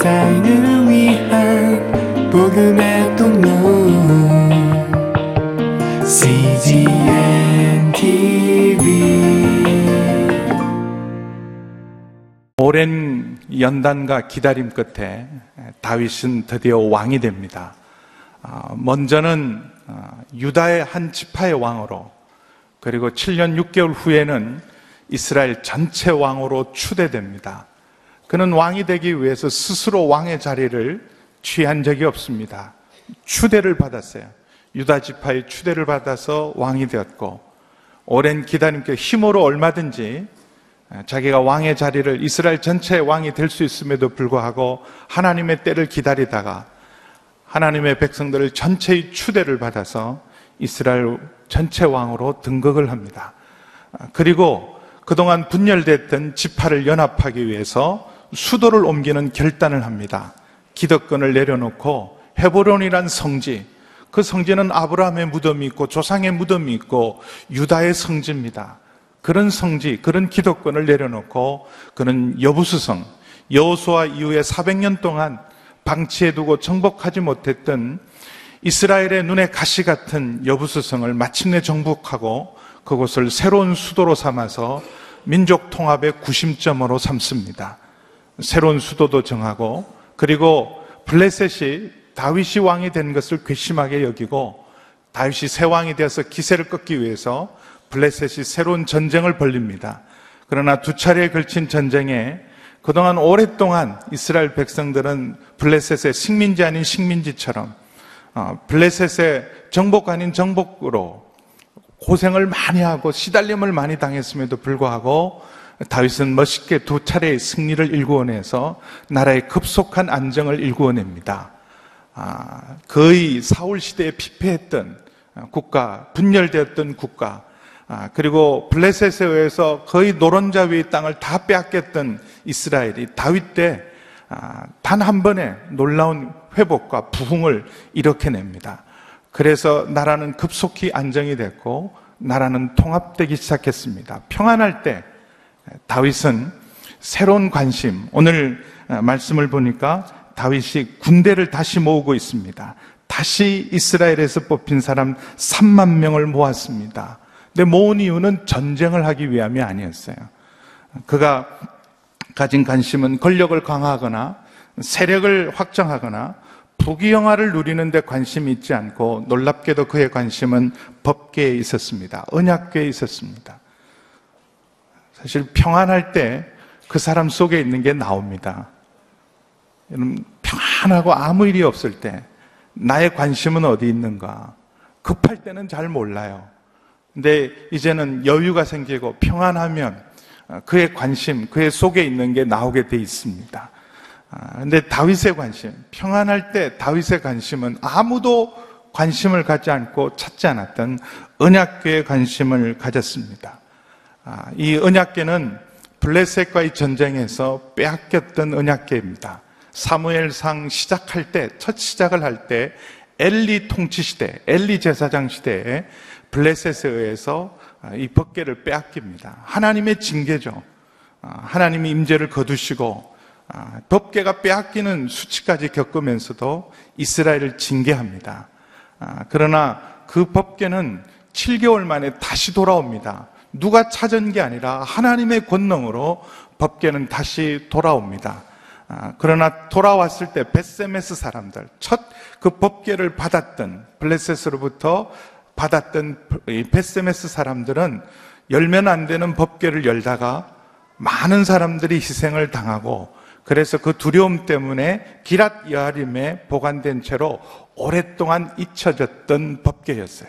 세상을 위한 복음의 통로 CGM TV 오랜 연단과 기다림 끝에 다윗은 드디어 왕이 됩니다. 아, 먼저는 아, 유다의 한 지파의 왕으로 그리고 7년 6개월 후에는 이스라엘 전체 왕으로 추대됩니다. 그는 왕이 되기 위해서 스스로 왕의 자리를 취한 적이 없습니다. 추대를 받았어요. 유다 지파의 추대를 받아서 왕이 되었고 오랜 기다림 끝 힘으로 얼마든지 자기가 왕의 자리를 이스라엘 전체의 왕이 될 수 있음에도 불구하고 하나님의 때를 기다리다가 하나님의 백성들을 전체의 추대를 받아서 이스라엘 전체 왕으로 등극을 합니다. 그리고 그동안 분열됐던 지파를 연합하기 위해서 수도를 옮기는 결단을 합니다. 기득권을 내려놓고 헤브론이란 성지, 그 성지는 아브라함의 무덤이 있고 조상의 무덤이 있고 유다의 성지입니다. 그런 성지, 그런 기득권을 내려놓고 그는 여부수성, 여호수아 이후에 400년 동안 방치해두고 정복하지 못했던 이스라엘의 눈에 가시 같은 여부수성을 마침내 정복하고 그곳을 새로운 수도로 삼아서 민족 통합의 구심점으로 삼습니다. 새로운 수도도 정하고 그리고 블레셋이 다윗이 왕이 된 것을 괘씸하게 여기고 다윗이 새 왕이 되어서 기세를 꺾기 위해서 블레셋이 새로운 전쟁을 벌립니다. 그러나 두 차례에 걸친 전쟁에 그동안 오랫동안 이스라엘 백성들은 블레셋의 식민지 아닌 식민지처럼 어, 블레셋의 정복 아닌 정복으로 고생을 많이 하고 시달림을 많이 당했음에도 불구하고 다윗은 멋있게 두 차례의 승리를 일구어내서 나라의 급속한 안정을 일구어냅니다. 아, 거의 사울 시대에 피폐했던 국가, 분열되었던 국가, 아, 그리고 블레셋에 의해서 거의 노른자 위의 땅을 다 빼앗겼던 이스라엘이 다윗 때 단 한 번의 놀라운 회복과 부흥을 일으켜냅니다. 그래서 나라는 급속히 안정이 됐고 나라는 통합되기 시작했습니다. 평안할 때 다윗은 새로운 관심, 오늘 말씀을 보니까 다윗이 군대를 다시 모으고 있습니다. 다시 이스라엘에서 뽑힌 사람 3만 명을 모았습니다. 근데 모은 이유는 전쟁을 하기 위함이 아니었어요. 그가 가진 관심은 권력을 강화하거나 세력을 확정하거나 부귀영화를 누리는 데 관심이 있지 않고 놀랍게도 그의 관심은 법계에 있었습니다. 언약계에 있었습니다. 사실 평안할 때 그 사람 속에 있는 게 나옵니다. 평안하고 아무 일이 없을 때 나의 관심은 어디 있는가? 급할 때는 잘 몰라요. 근데 이제는 여유가 생기고 평안하면 그의 관심, 그의 속에 있는 게 나오게 돼 있습니다. 아, 근데 다윗의 관심, 평안할 때 다윗의 관심은 아무도 관심을 갖지 않고 찾지 않았던 언약궤의 관심을 가졌습니다. 아, 이 언약궤는 블레셋과 의 전쟁에서 빼앗겼던 언약궤입니다. 사무엘상 시작할 때, 첫 시작을 할 때 엘리 통치 시대, 엘리 제사장 시대에 블레셋에 의해서 이 법궤를 빼앗깁니다. 하나님의 징계죠. 아, 하나님이 임재를 거두시고 아, 법계가 빼앗기는 수치까지 겪으면서도 이스라엘을 징계합니다. 아, 그러나 그 법계는 7개월 만에 다시 돌아옵니다. 누가 찾은 게 아니라 하나님의 권능으로 법계는 다시 돌아옵니다. 아, 그러나 돌아왔을 때 베세메스 사람들, 첫 그 법계를 받았던 블레셋으로부터 받았던 베세메스 사람들은 열면 안 되는 법계를 열다가 많은 사람들이 희생을 당하고 그래서 그 두려움 때문에 기랏 여아림에 보관된 채로 오랫동안 잊혀졌던 법계였어요.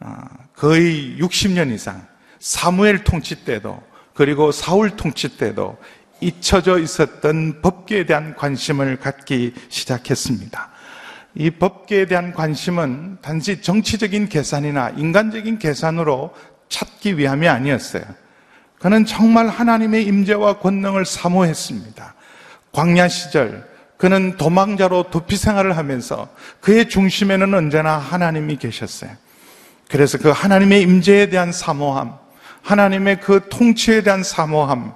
아, 거의 60년 이상 사무엘 통치 때도 그리고 사울 통치 때도 잊혀져 있었던 법계에 대한 관심을 갖기 시작했습니다. 이 법계에 대한 관심은 단지 정치적인 계산이나 인간적인 계산으로 찾기 위함이 아니었어요. 그는 정말 하나님의 임재와 권능을 사모했습니다. 광야 시절 그는 도망자로 도피 생활을 하면서 그의 중심에는 언제나 하나님이 계셨어요. 그래서 그 하나님의 임재에 대한 사모함, 하나님의 그 통치에 대한 사모함,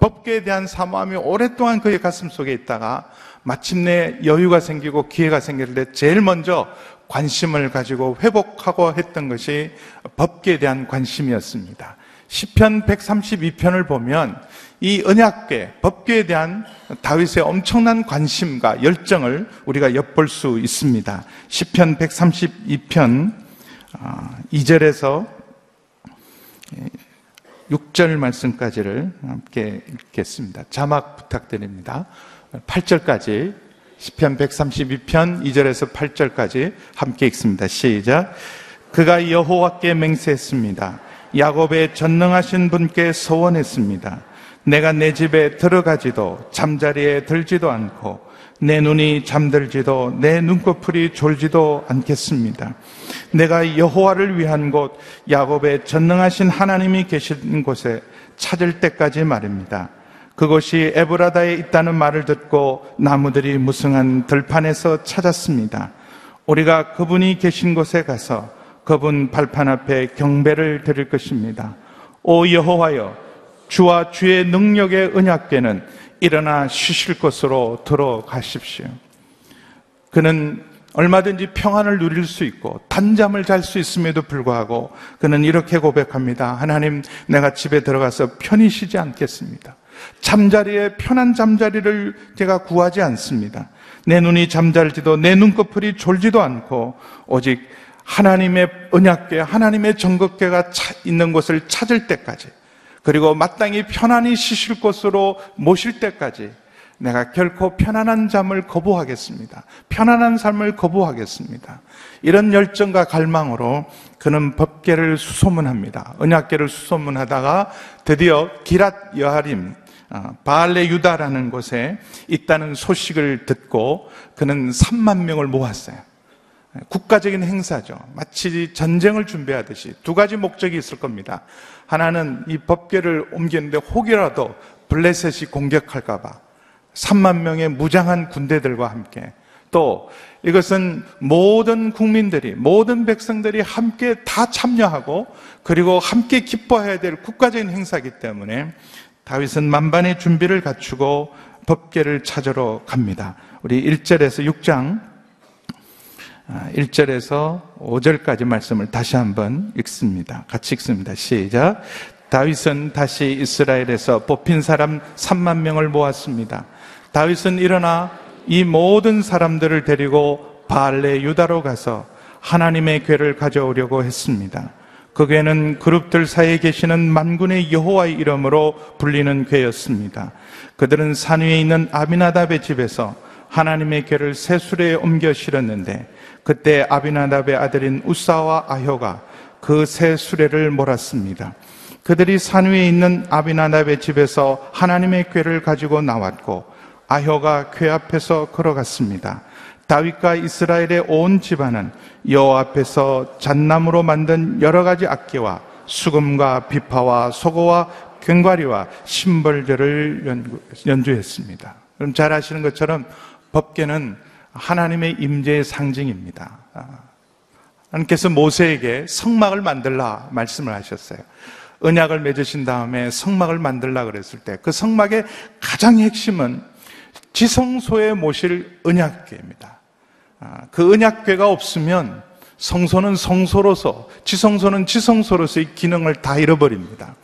법계에 대한 사모함이 오랫동안 그의 가슴 속에 있다가 마침내 여유가 생기고 기회가 생길 때 제일 먼저 관심을 가지고 회복하고 했던 것이 법계에 대한 관심이었습니다. 시편 132편을 보면 이 언약궤, 법궤에 대한 다윗의 엄청난 관심과 열정을 우리가 엿볼 수 있습니다. 시편 132편 2절에서 6절 말씀까지를 함께 읽겠습니다. 자막 부탁드립니다. 8절까지 시편 132편 2절에서 8절까지 함께 읽습니다. 시작. 그가 여호와께 맹세했습니다. 야곱의 전능하신 분께 소원했습니다. 내가 내 집에 들어가지도 잠자리에 들지도 않고 내 눈이 잠들지도 내 눈꺼풀이 졸지도 않겠습니다. 내가 여호와를 위한 곳 야곱의 전능하신 하나님이 계신 곳에 찾을 때까지 말입니다. 그곳이 에브라다에 있다는 말을 듣고 나무들이 무성한 들판에서 찾았습니다. 우리가 그분이 계신 곳에 가서 그분 발판 앞에 경배를 드릴 것입니다. 오 여호와여 주와 주의 능력의 언약궤는 일어나 쉬실 곳으로 들어가십시오. 그는 얼마든지 평안을 누릴 수 있고 단잠을 잘 수 있음에도 불구하고 그는 이렇게 고백합니다. 하나님, 내가 집에 들어가서 편히 쉬지 않겠습니다. 잠자리에 편한 잠자리를 제가 구하지 않습니다. 내 눈이 잠잘지도 내 눈꺼풀이 졸지도 않고 오직 하나님의 언약궤, 하나님의 정극궤가 있는 곳을 찾을 때까지 그리고 마땅히 편안히 쉬실 곳으로 모실 때까지 내가 결코 편안한 잠을 거부하겠습니다. 편안한 삶을 거부하겠습니다. 이런 열정과 갈망으로 그는 법계를 수소문합니다. 언약계를 수소문하다가 드디어 기랏 여하림 어, 바알레 유다라는 곳에 있다는 소식을 듣고 그는 3만 명을 모았어요. 국가적인 행사죠. 마치 전쟁을 준비하듯이 두 가지 목적이 있을 겁니다. 하나는 이 법계를 옮겼는데 혹이라도 블레셋이 공격할까봐 3만 명의 무장한 군대들과 함께 또 이것은 모든 국민들이 모든 백성들이 함께 다 참여하고 그리고 함께 기뻐해야 될 국가적인 행사이기 때문에 다윗은 만반의 준비를 갖추고 법계를 찾으러 갑니다. 우리 1절에서 6장 1절에서 아, 5절까지 말씀을 다시 한번 읽습니다. 같이 읽습니다. 시작. 다윗은 다시 이스라엘에서 뽑힌 사람 3만 명을 모았습니다. 다윗은 일어나 이 모든 사람들을 데리고 바알레 유다로 가서 하나님의 괴를 가져오려고 했습니다. 그 괴는 그룹들 사이에 계시는 만군의 여호와의 이름으로 불리는 괴였습니다. 그들은 산 위에 있는 아비나답의 집에서 하나님의 괴를 새수레에 옮겨 실었는데 그때 아비나답의 아들인 우사와 아효가 그새 수레를 몰았습니다. 그들이 산 위에 있는 아비나답의 집에서 하나님의 궤를 가지고 나왔고 아효가 궤 앞에서 걸어갔습니다. 다윗과 이스라엘의 온 집안은 여호와 앞에서 잣나무로 만든 여러 가지 악기와 수금과 비파와 소고와 괭과리와 심벌들을 연주했습니다. 그럼 잘 아시는 것처럼 법계는 하나님의 임재의 상징입니다. 아, 하나님께서 모세에게 성막을 만들라 말씀을 하셨어요. 언약을 맺으신 다음에 성막을 만들라 그랬을 때 그 성막의 가장 핵심은 지성소에 모실 언약궤입니다. 아, 그 언약궤가 없으면 성소는 성소로서 지성소는 지성소로서의 기능을 다 잃어버립니다.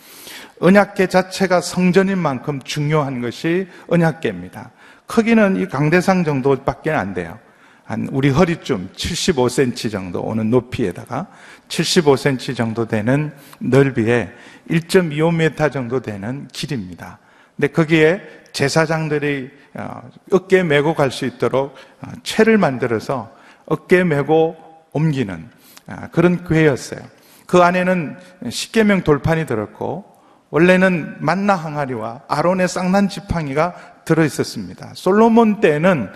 언약궤 자체가 성전인 만큼 중요한 것이 언약궤입니다. 크기는 이 강대상 정도밖에 안 돼요. 한 우리 허리쯤 75cm 정도 오는 높이에다가 75cm 정도 되는 넓이에 1.25m 정도 되는 길입니다. 근데 거기에 제사장들이 어, 어깨에 메고 갈 수 있도록 어, 채를 만들어서 어깨에 메고 옮기는 어, 그런 궤였어요. 그 안에는 십계명 돌판이 들었고 원래는 만나 항아리와 아론의 쌍난 지팡이가 들어 있었습니다. 솔로몬 때는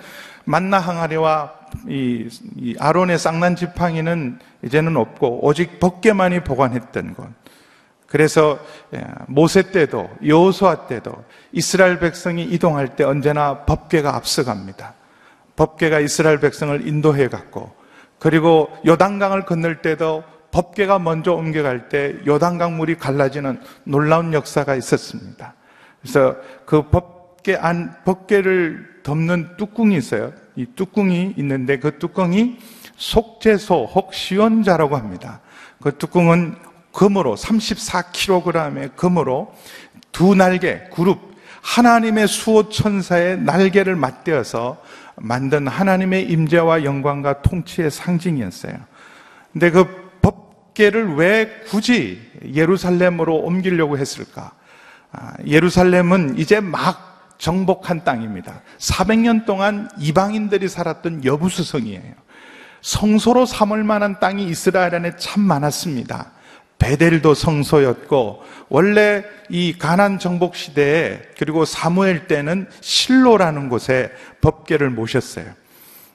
만나 항아리와 이, 이 아론의 쌍난 지팡이는 이제는 없고 오직 법계만이 보관했던 것. 그래서 예, 모세 때도 여호수아 때도 이스라엘 백성이 이동할 때 언제나 법계가 앞서갑니다. 법계가 이스라엘 백성을 인도해 갔고 그리고 요단강을 건널 때도 법계가 먼저 옮겨갈 때 요단강 물이 갈라지는 놀라운 역사가 있었습니다. 그래서 그 법, 법계 안, 법계를 덮는 뚜껑이 있어요. 이 뚜껑이 있는데 그 뚜껑이 속죄소 혹 시원자라고 합니다. 그 뚜껑은 금으로 34kg의 금으로 두 날개 그룹 하나님의 수호 천사의 날개를 맞대어서 만든 하나님의 임재와 영광과 통치의 상징이었어요. 근데 그 법계를 왜 굳이 예루살렘으로 옮기려고 했을까? 아, 예루살렘은 이제 막 정복한 땅입니다. 400년 동안 이방인들이 살았던 여부수성이에요. 성소로 삼을 만한 땅이 이스라엘 안에 참 많았습니다. 베델도 성소였고 원래 이 가난 정복 시대에 그리고 사무엘 때는 실로라는 곳에 법궤를 모셨어요.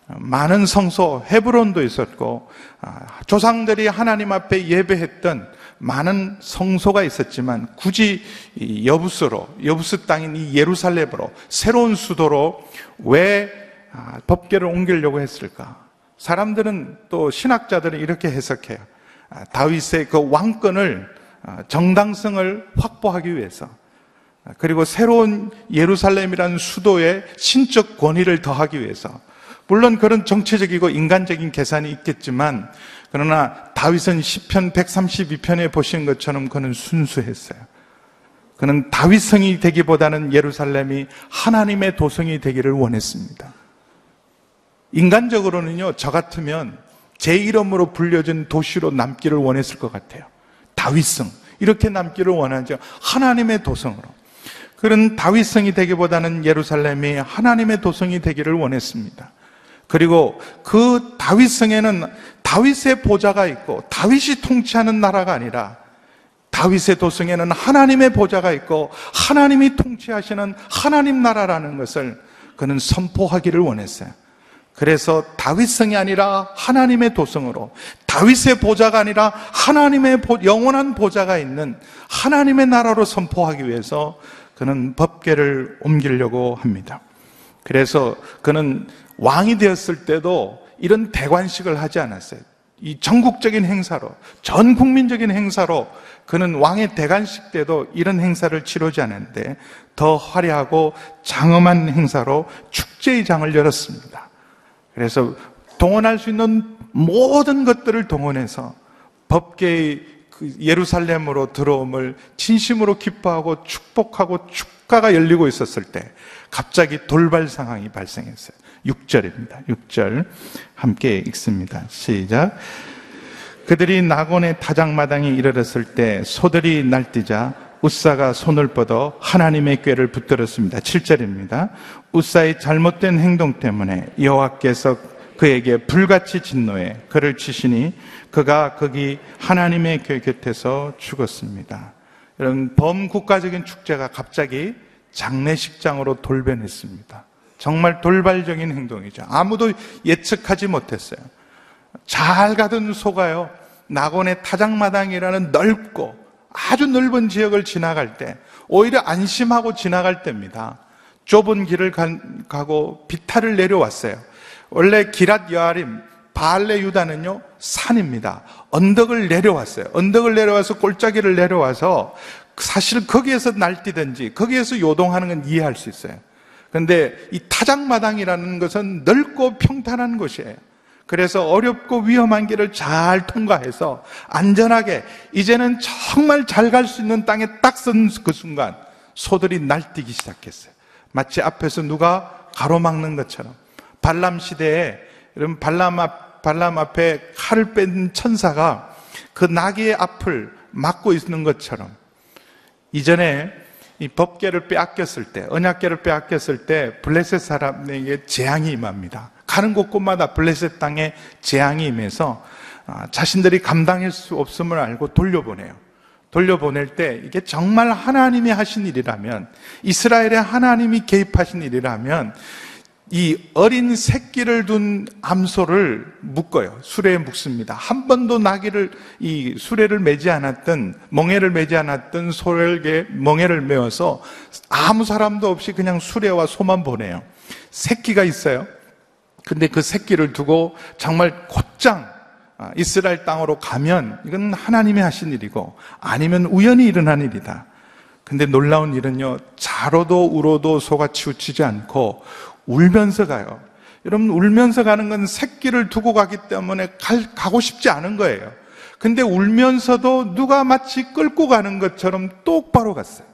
많은 성소 헤브론도 있었고 아, 조상들이 하나님 앞에 예배했던 많은 성소가 있었지만 굳이 이 여부스로 여부스 땅인 이 예루살렘으로 새로운 수도로 왜 아, 법궤를 옮기려고 했을까? 사람들은 또 신학자들은 이렇게 해석해요. 아, 다윗의 그 왕권을 아, 정당성을 확보하기 위해서 아, 그리고 새로운 예루살렘이라는 수도의 신적 권위를 더하기 위해서 물론 그런 정치적이고 인간적인 계산이 있겠지만 그러나 다윗은 시편 132편에 보신 것처럼 그는 순수했어요. 그는 다윗성이 되기보다는 예루살렘이 하나님의 도성이 되기를 원했습니다. 인간적으로는요, 저 같으면 제 이름으로 불려진 도시로 남기를 원했을 것 같아요. 다윗성. 이렇게 남기를 원하죠. 하나님의 도성으로. 그런 다윗성이 되기보다는 예루살렘이 하나님의 도성이 되기를 원했습니다. 그리고 그 다윗성에는 다윗의 보좌가 있고 다윗이 통치하는 나라가 아니라 다윗의 도성에는 하나님의 보좌가 있고 하나님이 통치하시는 하나님 나라라는 것을 그는 선포하기를 원했어요. 그래서 다윗성이 아니라 하나님의 도성으로 다윗의 보좌가 아니라 하나님의 보- 영원한 보좌가 있는 하나님의 나라로 선포하기 위해서 그는 법궤를 옮기려고 합니다. 그래서 그는 왕이 되었을 때도 이런 대관식을 하지 않았어요. 이 전국적인 행사로, 전 국민적인 행사로 그는 왕의 대관식 때도 이런 행사를 치르지 않았는데 더 화려하고 장엄한 행사로 축제의 장을 열었습니다. 그래서 동원할 수 있는 모든 것들을 동원해서 법계의 그 예루살렘으로 들어옴을 진심으로 기뻐하고 축복하고 축가가 열리고 있었을 때 갑자기 돌발 상황이 발생했어요. 6절입니다. 6절 함께 읽습니다. 시작. 그들이 낙원의 타작마당에 이르렀을 때 소들이 날뛰자 우사가 손을 뻗어 하나님의 꾀를 붙들었습니다. 7절입니다. 우사의 잘못된 행동 때문에 여호와께서 그에게 불같이 진노해 그를 치시니 그가 거기 하나님의 궤 곁에서 죽었습니다. 이런 범국가적인 축제가 갑자기 장례식장으로 돌변했습니다. 정말 돌발적인 행동이죠. 아무도 예측하지 못했어요. 잘 가던 소가요, 낙원의 타작마당이라는 넓고 아주 넓은 지역을 지나갈 때, 오히려 안심하고 지나갈 때입니다. 좁은 길을 간- 가고 비탈을 내려왔어요. 원래 기랏 여아림, 바알레 유다는요, 산입니다. 언덕을 내려왔어요. 언덕을 내려와서 골짜기를 내려와서 사실 거기에서 날뛰든지 거기에서 요동하는 건 이해할 수 있어요. 근데 이 타작마당이라는 것은 넓고 평탄한 곳이에요. 그래서 어렵고 위험한 길을 잘 통과해서 안전하게 이제는 정말 잘 갈 수 있는 땅에 딱선그 순간 소들이 날뛰기 시작했어요. 마치 앞에서 누가 가로막는 것처럼 발람 시대에 이런 발람 앞 발람 앞에 칼을 뺀 천사가 그 나귀의 앞을 막고 있는 것처럼 이전에 이 법계를 빼앗겼을 때, 언약계를 빼앗겼을 때 블레셋 사람에게 재앙이 임합니다. 가는 곳곳마다 블레셋 땅에 재앙이 임해서 아, 자신들이 감당할 수 없음을 알고 돌려보내요. 돌려보낼 때 이게 정말 하나님이 하신 일이라면 이스라엘의 하나님이 개입하신 일이라면 이 어린 새끼를 둔 암소를 묶어요. 수레에 묶습니다. 한 번도 나귀를 이 수레를 매지 않았던 멍에를 매지 않았던 소에게 멍에를 메어서 아무 사람도 없이 그냥 수레와 소만 보내요. 새끼가 있어요. 근데 그 새끼를 두고 정말 곧장 아, 이스라엘 땅으로 가면 이건 하나님이 하신 일이고 아니면 우연히 일어난 일이다. 근데 놀라운 일은요, 자로도 울어도 소가 치우치지 않고 울면서 가요. 여러분, 울면서 가는 건 새끼를 두고 가기 때문에 갈, 가고 싶지 않은 거예요. 근데 울면서도 누가 마치 끌고 가는 것처럼 똑바로 갔어요.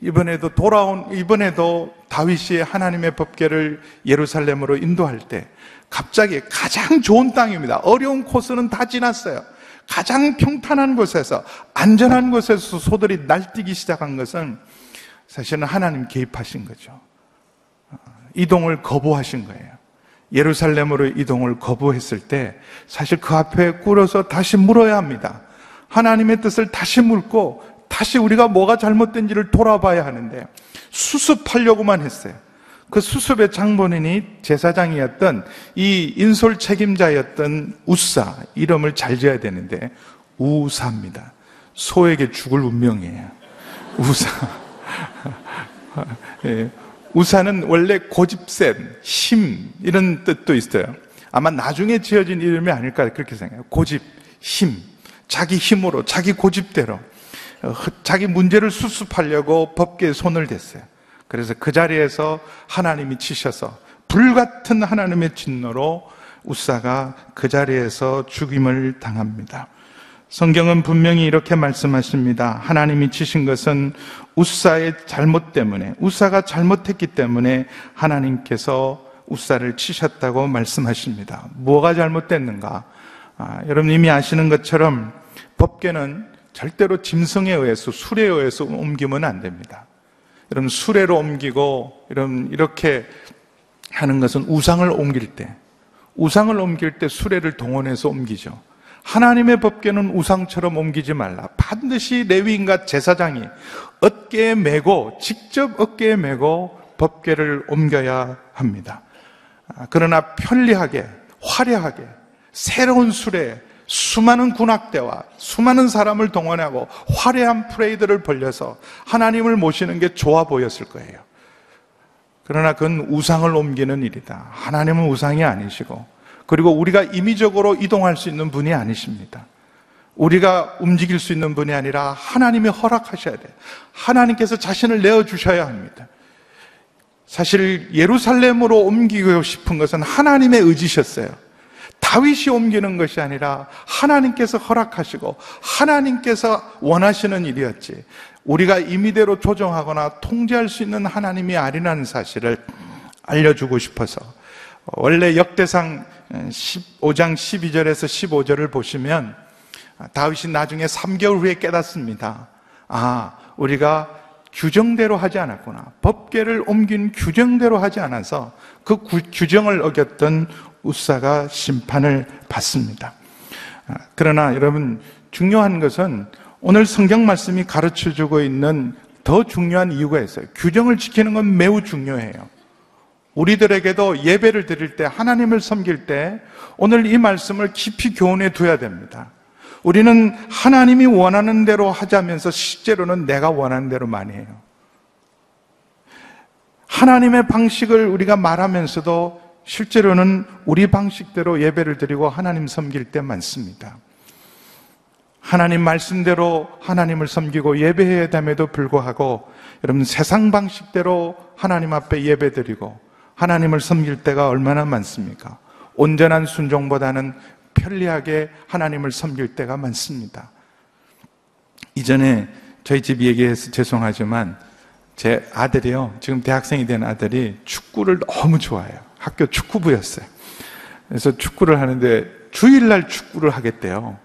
이번에도 돌아온, 이번에도 다윗이 하나님의 법계를 예루살렘으로 인도할 때 갑자기 가장 좋은 땅입니다. 어려운 코스는 다 지났어요. 가장 평탄한 곳에서, 안전한 곳에서 소들이 날뛰기 시작한 것은 사실은 하나님 개입하신 거죠. 어, 이동을 거부하신 거예요. 예루살렘으로 이동을 거부했을 때 사실 그 앞에 꿇어서 다시 물어야 합니다. 하나님의 뜻을 다시 묻고 다시 우리가 뭐가 잘못된지를 돌아봐야 하는데 수습하려고만 했어요. 그 수습의 장본인이 제사장이었던 이 인솔 책임자였던 우사 이름을 잘 지어야 되는데 우사입니다. 소에게 죽을 운명이에요. 우사. 예, 우사는 원래 고집센, 힘 이런 뜻도 있어요. 아마 나중에 지어진 이름이 아닐까 그렇게 생각해요. 고집, 힘, 자기 힘으로, 자기 고집대로 어, 자기 문제를 수습하려고 법계에 손을 댔어요. 그래서 그 자리에서 하나님이 치셔서 불같은 하나님의 진노로 우사가 그 자리에서 죽임을 당합니다. 성경은 분명히 이렇게 말씀하십니다. 하나님이 치신 것은 우사의 잘못 때문에, 우사가 잘못했기 때문에 하나님께서 우사를 치셨다고 말씀하십니다. 뭐가 잘못됐는가? 아, 여러분 이미 아시는 것처럼 법계는 절대로 짐승에 의해서, 술에 의해서 옮기면 안 됩니다. 여러분 수레로 옮기고, 여러분 이렇게 하는 것은 우상을 옮길 때, 우상을 옮길 때 수레를 동원해서 옮기죠. 하나님의 법궤는 우상처럼 옮기지 말라. 반드시 레위인과 제사장이 어깨에 메고 직접 어깨에 메고 법궤를 옮겨야 합니다. 아, 그러나 편리하게 화려하게 새로운 수레 수많은 군악대와 수많은 사람을 동원하고 화려한 프레이드를 벌려서 하나님을 모시는 게 좋아 보였을 거예요. 그러나 그건 우상을 옮기는 일이다. 하나님은 우상이 아니시고 그리고 우리가 임의적으로 이동할 수 있는 분이 아니십니다. 우리가 움직일 수 있는 분이 아니라 하나님이 허락하셔야 돼요. 하나님께서 자신을 내어주셔야 합니다. 사실 예루살렘으로 옮기고 싶은 것은 하나님의 의지셨어요. 다윗이 옮기는 것이 아니라 하나님께서 허락하시고 하나님께서 원하시는 일이었지. 우리가 임의대로 조정하거나 통제할 수 있는 하나님이 아니라는 사실을 알려주고 싶어서 원래 역대상 15장 12절에서 15절을 보시면 다윗이 나중에 3개월 후에 깨닫습니다. 아, 우리가 규정대로 하지 않았구나. 법계를 옮긴 규정대로 하지 않아서 그 규정을 어겼던 우사가 심판을 받습니다. 아, 그러나 여러분 중요한 것은 오늘 성경 말씀이 가르쳐 주고 있는 더 중요한 이유가 있어요. 규정을 지키는 건 매우 중요해요. 우리들에게도 예배를 드릴 때, 하나님을 섬길 때, 오늘 이 말씀을 깊이 교훈해 둬야 됩니다. 우리는 하나님이 원하는 대로 하자면서 실제로는 내가 원하는 대로 많이 해요. 하나님의 방식을 우리가 말하면서도 실제로는 우리 방식대로 예배를 드리고 하나님 섬길 때 많습니다. 하나님 말씀대로 하나님을 섬기고 예배해야 됨에도 불구하고 여러분 세상 방식대로 하나님 앞에 예배 드리고 하나님을 섬길 때가 얼마나 많습니까? 온전한 순종보다는 편리하게 하나님을 섬길 때가 많습니다. 이전에 저희 집 얘기해서 죄송하지만 제 아들이요. 지금 대학생이 된 아들이 축구를 너무 좋아해요. 학교 축구부였어요. 그래서 축구를 하는데 주일날 축구를 하겠대요.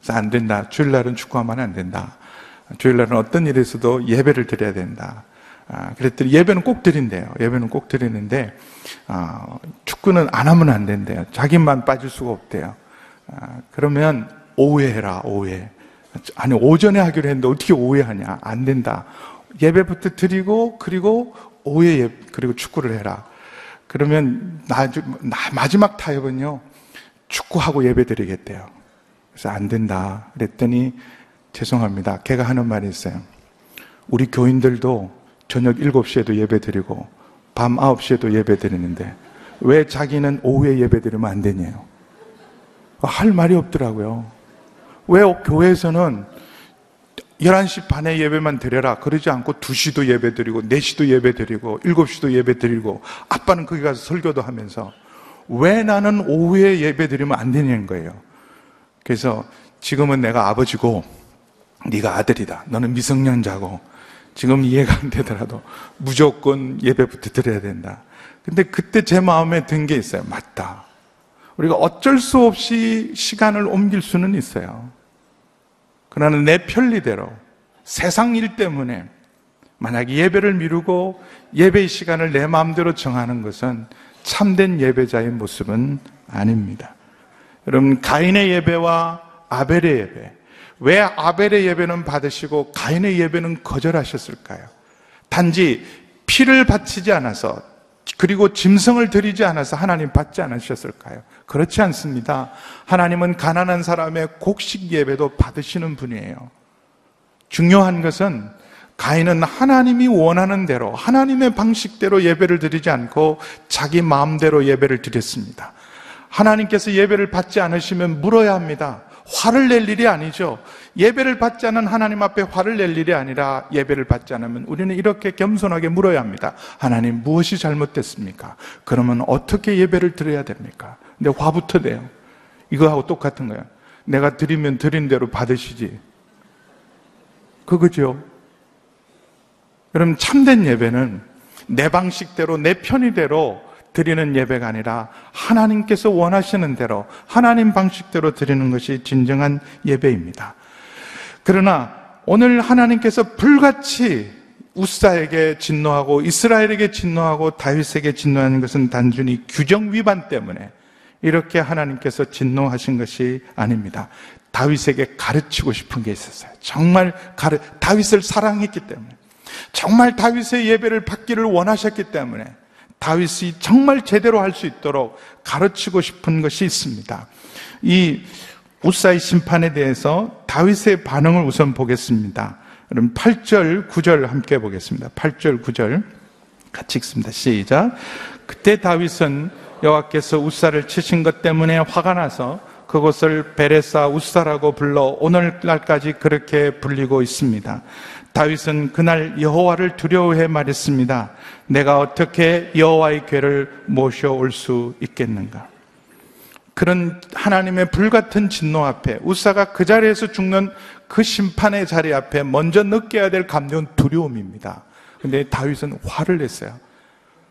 그래서 안 된다. 주일날은 축구하면 안 된다. 주일날은 어떤 일에서도 예배를 드려야 된다. 아, 그랬더니 예배는 꼭 드린대요. 예배는 꼭 드리는데 아, 축구는 안 하면 안 된대요. 자기만 빠질 수가 없대요. 아, 그러면 오해해라 오해. 아니 오전에 하기로 했는데 어떻게 오해하냐? 안 된다. 예배부터 드리고 그리고 오해 예 그리고 축구를 해라. 그러면 나주, 나, 마지막 타협은요 축구하고 예배 드리겠대요. 그래서 안 된다. 그랬더니 죄송합니다. 걔가 하는 말이 있어요. 우리 교인들도 저녁 7시에도 예배 드리고 밤 9시에도 예배 드리는데 왜 자기는 오후에 예배 드리면 안 되냐요? 할 말이 없더라고요. 왜 교회에서는 11시 반에 예배만 드려라. 그러지 않고 2시도 예배 드리고, 4시도 예배 드리고, 7시도 예배 드리고, 아빠는 거기 가서 설교도 하면서, 왜 나는 오후에 예배 드리면 안 되냐는 거예요. 그래서 지금은 내가 아버지고, 네가 아들이다. 너는 미성년자고, 지금 이해가 안 되더라도 무조건 예배부터 드려야 된다. 근데 그때 제 마음에 든 게 있어요. 맞다. 우리가 어쩔 수 없이 시간을 옮길 수는 있어요. 그러나 내 편리대로 세상 일 때문에 만약 예배를 미루고 예배의 시간을 내 마음대로 정하는 것은 참된 예배자의 모습은 아닙니다. 여러분, 가인의 예배와 아벨의 예배. 왜 아벨의 예배는 받으시고 가인의 예배는 거절하셨을까요? 단지 피를 바치지 않아서 그리고 짐승을 드리지 않아서 하나님 받지 않으셨을까요? 그렇지 않습니다. 하나님은 가난한 사람의 곡식 예배도 받으시는 분이에요. 중요한 것은 가인은 하나님이 원하는 대로 하나님의 방식대로 예배를 드리지 않고 자기 마음대로 예배를 드렸습니다. 하나님께서 예배를 받지 않으시면 물어야 합니다. 화를 낼 일이 아니죠. 예배를 받지 않은 하나님 앞에 화를 낼 일이 아니라 예배를 받지 않으면 우리는 이렇게 겸손하게 물어야 합니다. 하나님 무엇이 잘못됐습니까? 그러면 어떻게 예배를 드려야 됩니까? 근데 화부터 내요. 이거하고 똑같은 거예요. 내가 드리면 드린 대로 받으시지. 그거죠. 여러분 참된 예배는 내 방식대로 내 편의대로 드리는 예배가 아니라 하나님께서 원하시는 대로 하나님 방식대로 드리는 것이 진정한 예배입니다. 그러나 오늘 하나님께서 불같이 우사에게 진노하고 이스라엘에게 진노하고 다윗에게 진노하는 것은 단순히 규정 위반 때문에 이렇게 하나님께서 진노하신 것이 아닙니다. 다윗에게 가르치고 싶은 게 있었어요. 정말 가르, 다윗을 사랑했기 때문에. 정말 다윗의 예배를 받기를 원하셨기 때문에 다윗이 정말 제대로 할 수 있도록 가르치고 싶은 것이 있습니다. 이 우사의 심판에 대해서 다윗의 반응을 우선 보겠습니다. 그럼 8절, 9절 함께 보겠습니다. 8절, 9절 같이 읽습니다. 시작. 그때 다윗은 여호와께서 우사를 치신 것 때문에 화가 나서 그곳을 베레사 우사라고 불러 오늘날까지 그렇게 불리고 있습니다. 다윗은 그날 여호와를 두려워해 말했습니다. 내가 어떻게 여호와의 궤를 모셔올 수 있겠는가? 그런 하나님의 불같은 진노 앞에 우사가 그 자리에서 죽는 그 심판의 자리 앞에 먼저 느껴야 될 감정은 두려움입니다. 근데 다윗은 화를 냈어요.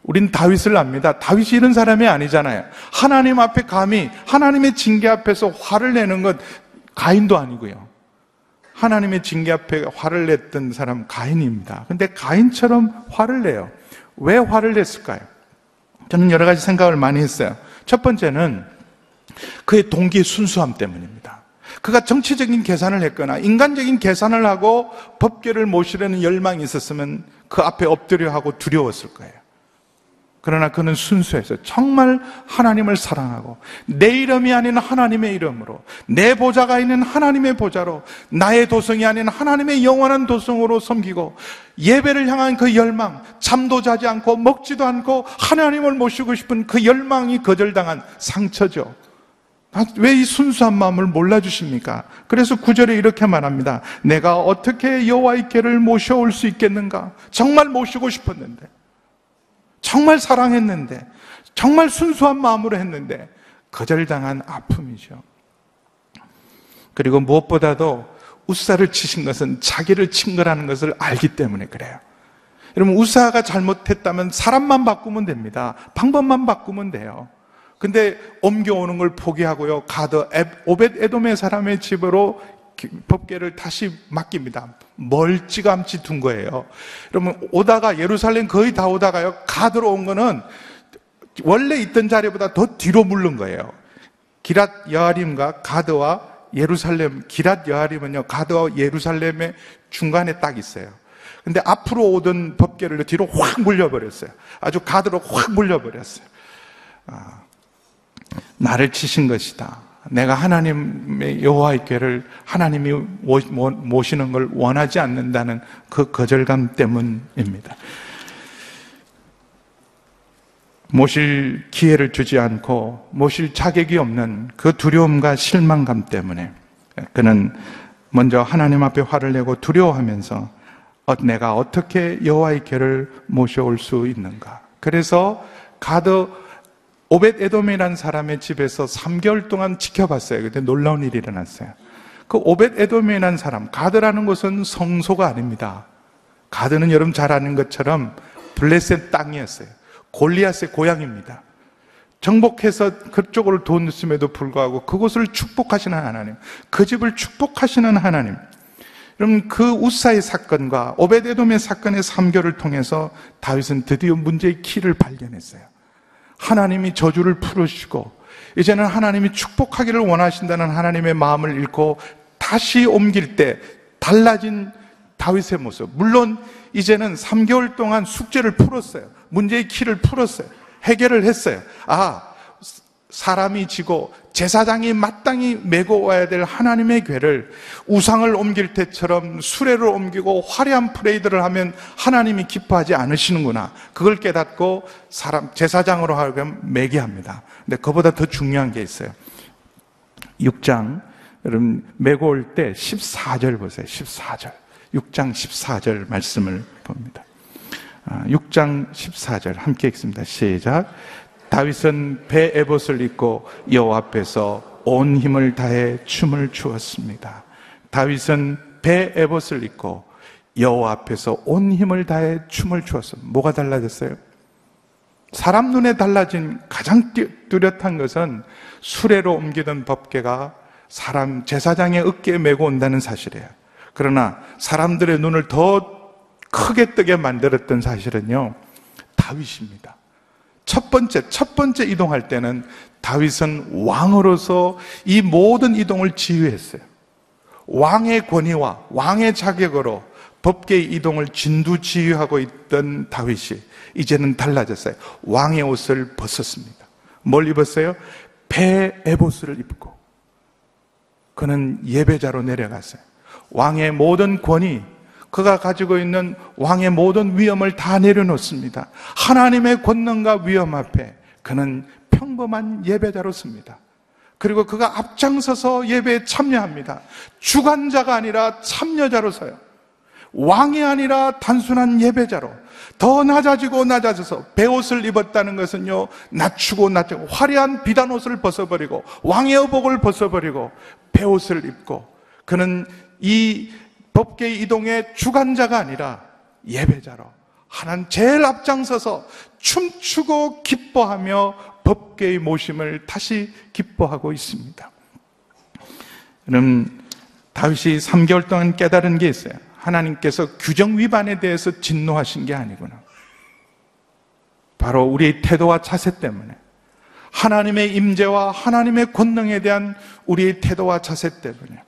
우린 다윗을 압니다. 다윗이 이런 사람이 아니잖아요. 하나님 앞에 감히 하나님의 징계 앞에서 화를 내는 것 가인도 아니고요. 하나님의 징계 앞에 화를 냈던 사람 가인입니다. 근데 가인처럼 화를 내요. 왜 화를 냈을까요? 저는 여러 가지 생각을 많이 했어요. 첫 번째는 그의 동기의 순수함 때문입니다. 그가 정치적인 계산을 했거나 인간적인 계산을 하고 법궤를 모시려는 열망이 있었으면 그 앞에 엎드려 하고 두려웠을 거예요. 그러나 그는 순수해서 정말 하나님을 사랑하고 내 이름이 아닌 하나님의 이름으로 내 보좌가 있는 하나님의 보좌로 나의 도성이 아닌 하나님의 영원한 도성으로 섬기고 예배를 향한 그 열망 잠도 자지 않고 먹지도 않고 하나님을 모시고 싶은 그 열망이 거절당한 상처죠. 왜 이 순수한 마음을 몰라주십니까? 그래서 구절에 이렇게 말합니다. 내가 어떻게 여호와의 궤를 모셔올 수 있겠는가? 정말 모시고 싶었는데. 정말 사랑했는데, 정말 순수한 마음으로 했는데, 거절당한 아픔이죠. 그리고 무엇보다도 우사를 치신 것은 자기를 친 거라는 것을 알기 때문에 그래요. 여러분, 우사가 잘못했다면 사람만 바꾸면 됩니다. 방법만 바꾸면 돼요. 근데 옮겨오는 걸 포기하고요. 가드, 오벳 에돔의 사람의 집으로 법계를 다시 맡깁니다. 멀찌감치 둔 거예요. 그러면 오다가 예루살렘 거의 다 오다가요. 가드로 온 거는 원래 있던 자리보다 더 뒤로 물른 거예요. 기랏 여아림과 가드와 예루살렘 기랏 여아림은요. 가드와 예루살렘의 중간에 딱 있어요. 근데 앞으로 오던 법계를 뒤로 확 물려버렸어요. 아주 가드로 확 물려버렸어요. 아, 나를 치신 것이다. 내가 하나님의 여호와의 궤를 하나님이 모시는 걸 원하지 않는다는 그 거절감 때문입니다. 모실 기회를 주지 않고 모실 자격이 없는 그 두려움과 실망감 때문에 그는 먼저 하나님 앞에 화를 내고 두려워하면서 어, 내가 어떻게 여호와의 궤를 모셔올 수 있는가? 그래서 가드 오벳 에돔이라는 사람의 집에서 3개월 동안 지켜봤어요. 근데 놀라운 일이 일어났어요. 그 오벳 에돔이라는 사람, 가드라는 곳은 성소가 아닙니다. 가드는 여러분 잘 아는 것처럼 블레셋 땅이었어요. 골리앗의 고향입니다. 정복해서 그쪽으로 돈었음에도 불구하고 그곳을 축복하시는 하나님, 그 집을 축복하시는 하나님. 여러분 그 우사의 사건과 오베데돔의 사건의 3교를 통해서 다윗은 드디어 문제의 키를 발견했어요. 하나님이 저주를 풀으시고 이제는 하나님이 축복하기를 원하신다는 하나님의 마음을 잃고 다시 옮길 때 달라진 다윗의 모습. 물론 이제는 3개월 동안 숙제를 풀었어요. 문제의 키를 풀었어요. 해결을 했어요. 아, 사람이 지고 제사장이 마땅히 메고 와야 될 하나님의 괴를 우상을 옮길 때처럼 수레를 옮기고 화려한 프레이드를 하면 하나님이 기뻐하지 않으시는구나. 그걸 깨닫고 사람 제사장으로 하여금 매게 합니다. 근데 그보다 더 중요한 게 있어요. 6장 여러분 메고 올 때 14절 보세요. 14절. 6장 14절 말씀을 봅니다. 6장 14절 함께 읽습니다. 시작. 다윗은 배 에봇을 입고 여호와 앞에서 온 힘을 다해 춤을 추었습니다. 다윗은 배 에봇을 입고 여호와 앞에서 온 힘을 다해 춤을 추었습니다. 뭐가 달라졌어요? 사람 눈에 달라진 가장 뚜렷한 것은 수레로 옮기던 법계가 사람 제사장의 어깨에 메고 온다는 사실이에요. 그러나 사람들의 눈을 더 크게 뜨게 만들었던 사실은요, 다윗입니다. 첫 번째, 첫 번째 이동할 때는 다윗은 왕으로서 이 모든 이동을 지휘했어요. 왕의 권위와 왕의 자격으로 법계의 이동을 진두 지휘하고 있던 다윗이 이제는 달라졌어요. 왕의 옷을 벗었습니다. 뭘 입었어요? 배 에보스를 입고 그는 예배자로 내려갔어요. 왕의 모든 권위, 그가 가지고 있는 왕의 모든 위엄을 다 내려놓습니다. 하나님의 권능과 위엄 앞에 그는 평범한 예배자로 습니다. 그리고 그가 앞장서서 예배에 참여합니다. 주관자가 아니라 참여자로 서요. 왕이 아니라 단순한 예배자로 더 낮아지고 낮아져서 배옷을 입었다는 것은요 낮추고 낮추고 화려한 비단 옷을 벗어버리고 왕의 의복을 벗어버리고 배옷을 입고 그는 이 법계의 이동의 주관자가 아니라 예배자로 하나님 제일 앞장서서 춤추고 기뻐하며 법계의 모심을 다시 기뻐하고 있습니다. 여러분 다윗이 3개월 동안 깨달은 게 있어요. 하나님께서 규정 위반에 대해서 진노하신 게 아니구나. 바로 우리의 태도와 자세 때문에 하나님의 임재와 하나님의 권능에 대한 우리의 태도와 자세 때문에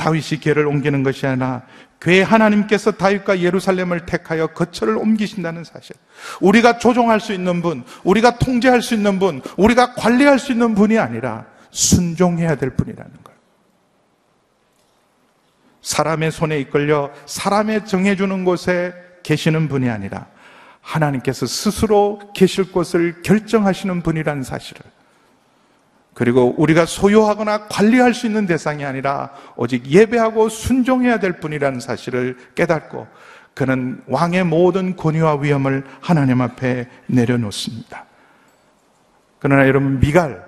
다윗이 궤를 옮기는 것이 아니라 궤 하나님께서 다윗과 예루살렘을 택하여 거처를 옮기신다는 사실. 우리가 조종할 수 있는 분, 우리가 통제할 수 있는 분, 우리가 관리할 수 있는 분이 아니라 순종해야 될 분이라는 걸. 사람의 손에 이끌려 사람의 정해주는 곳에 계시는 분이 아니라 하나님께서 스스로 계실 곳을 결정하시는 분이라는 사실을 그리고 우리가 소유하거나 관리할 수 있는 대상이 아니라 오직 예배하고 순종해야 될 뿐이라는 사실을 깨닫고 그는 왕의 모든 권위와 위엄을 하나님 앞에 내려놓습니다. 그러나 여러분 미갈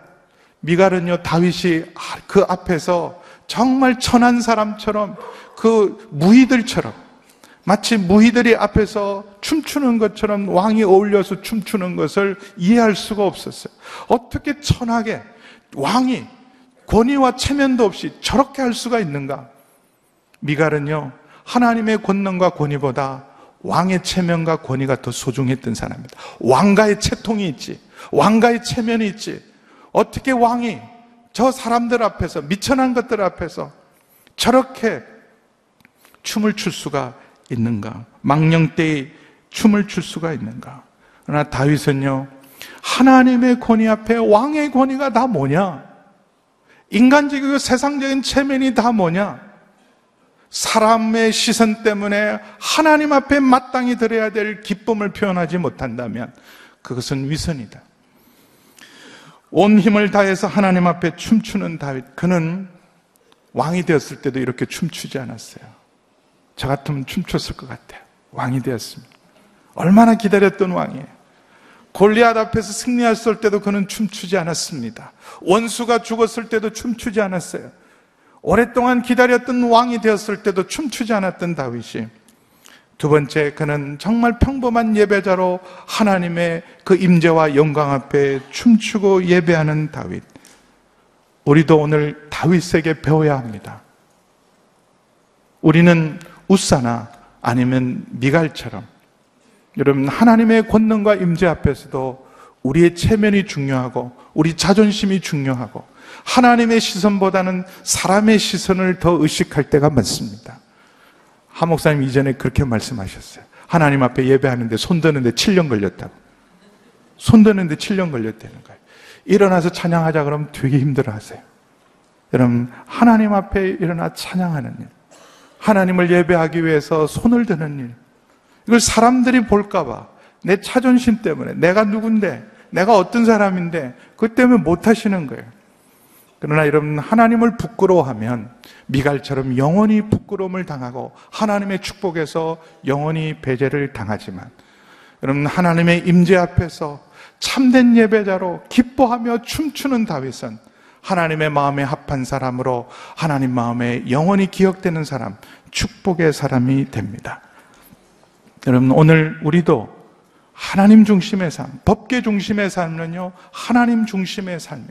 미갈은요 다윗이 그 앞에서 정말 천한 사람처럼 그 무희들처럼 마치 무희들이 앞에서 춤추는 것처럼 왕이 어울려서 춤추는 것을 이해할 수가 없었어요. 어떻게 천하게 왕이 권위와 체면도 없이 저렇게 할 수가 있는가? 미갈은요, 하나님의 권능과 권위보다 왕의 체면과 권위가 더 소중했던 사람입니다. 왕가의 채통이 있지, 왕가의 체면이 있지. 어떻게 왕이 저 사람들 앞에서, 미천한 것들 앞에서 저렇게 춤을 출 수가 있는가? 망령 때에 춤을 출 수가 있는가? 그러나 다윗은요, 하나님의 권위 앞에 왕의 권위가 다 뭐냐? 인간적이고 세상적인 체면이 다 뭐냐? 사람의 시선 때문에 하나님 앞에 마땅히 드려야 될 기쁨을 표현하지 못한다면 그것은 위선이다. 온 힘을 다해서 하나님 앞에 춤추는 다윗, 그는 왕이 되었을 때도 이렇게 춤추지 않았어요. 저 같으면 춤췄을 것 같아요. 왕이 되었습니다. 얼마나 기다렸던 왕이에요. 골리앗 앞에서 승리했을 때도 그는 춤추지 않았습니다. 원수가 죽었을 때도 춤추지 않았어요. 오랫동안 기다렸던 왕이 되었을 때도 춤추지 않았던 다윗이 두 번째 그는 정말 평범한 예배자로 하나님의 그 임재와 영광 앞에 춤추고 예배하는 다윗. 우리도 오늘 다윗에게 배워야 합니다. 우리는 우사나 아니면 미갈처럼 여러분 하나님의 권능과 임재 앞에서도 우리의 체면이 중요하고 우리 자존심이 중요하고 하나님의 시선보다는 사람의 시선을 더 의식할 때가 많습니다. 하 목사님 이전에 그렇게 말씀하셨어요. 하나님 앞에 예배하는데 손 드는데 7년 걸렸다고. 손 드는데 7년 걸렸다는 거예요. 일어나서 찬양하자 그러면 되게 힘들어 하세요. 여러분, 하나님 앞에 일어나 찬양하는 일. 하나님을 예배하기 위해서 손을 드는 일. 이걸 사람들이 볼까봐 내 자존심 때문에 내가 누군데 내가 어떤 사람인데 그 때문에 못 하시는 거예요. 그러나 여러분 하나님을 부끄러워하면 미갈처럼 영원히 부끄러움을 당하고 하나님의 축복에서 영원히 배제를 당하지만 여러분 하나님의 임재 앞에서 참된 예배자로 기뻐하며 춤추는 다윗은 하나님의 마음에 합한 사람으로 하나님 마음에 영원히 기억되는 사람, 축복의 사람이 됩니다. 여러분 오늘 우리도 하나님 중심의 삶, 법계 중심의 삶은요, 하나님 중심의 삶에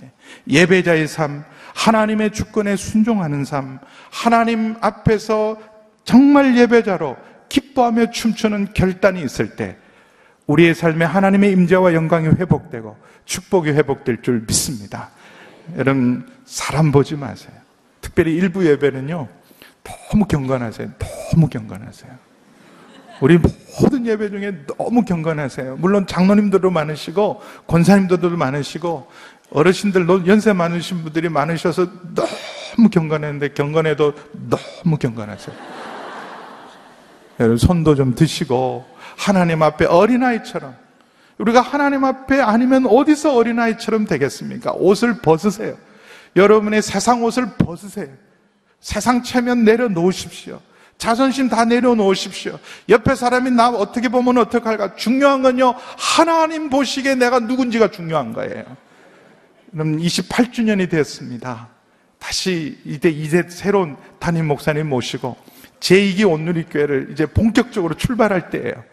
예배자의 삶, 하나님의 주권에 순종하는 삶, 하나님 앞에서 정말 예배자로 기뻐하며 춤추는 결단이 있을 때 우리의 삶에 하나님의 임재와 영광이 회복되고 축복이 회복될 줄 믿습니다. 여러분 사람 보지 마세요. 특별히 일부 예배는요 너무 경건하세요. 너무 경건하세요. 우리 모든 예배 중에 너무 경건하세요. 물론 장로님들도 많으시고 권사님들도 많으시고 어르신들 연세 많으신 분들이 많으셔서 너무 경건했는데 경건해도 너무 경건하세요. 여러분 손도 좀 드시고 하나님 앞에 어린아이처럼 우리가 하나님 앞에 아니면 어디서 어린아이처럼 되겠습니까? 옷을 벗으세요. 여러분의 세상 옷을 벗으세요. 세상 체면 내려놓으십시오. 자존심 다 내려놓으십시오. 옆에 사람이 나 어떻게 보면 어떡할까? 중요한 건요, 하나님 보시기에 내가 누군지가 중요한 거예요. 그럼 28주년이 됐습니다. 다시 이제 이제 새로운 담임 목사님 모시고 제2기 온누리 교회를 이제 본격적으로 출발할 때예요.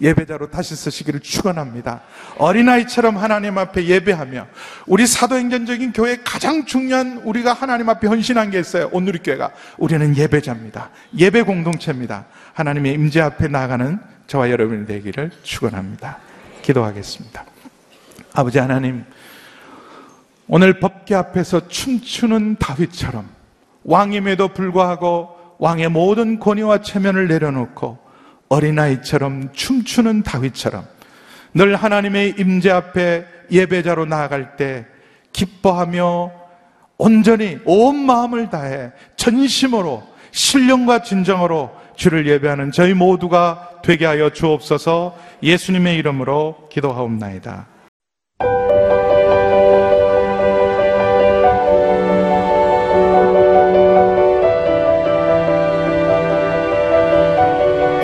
예배자로 다시 쓰시기를 축원합니다. 어린아이처럼 하나님 앞에 예배하며 우리 사도행전적인 교회의 가장 중요한 우리가 하나님 앞에 헌신한 게 있어요. 온누리 교회가 우리는 예배자입니다. 예배 공동체입니다. 하나님의 임재 앞에 나가는 저와 여러분이 되기를 축원합니다. 기도하겠습니다. 아버지 하나님 오늘 법계 앞에서 춤추는 다윗처럼 왕임에도 불구하고 왕의 모든 권위와 체면을 내려놓고 어린아이처럼 춤추는 다윗처럼 늘 하나님의 임재 앞에 예배자로 나아갈 때 기뻐하며 온전히 온 마음을 다해 전심으로 신령과 진정으로 주를 예배하는 저희 모두가 되게 하여 주옵소서 예수님의 이름으로 기도하옵나이다.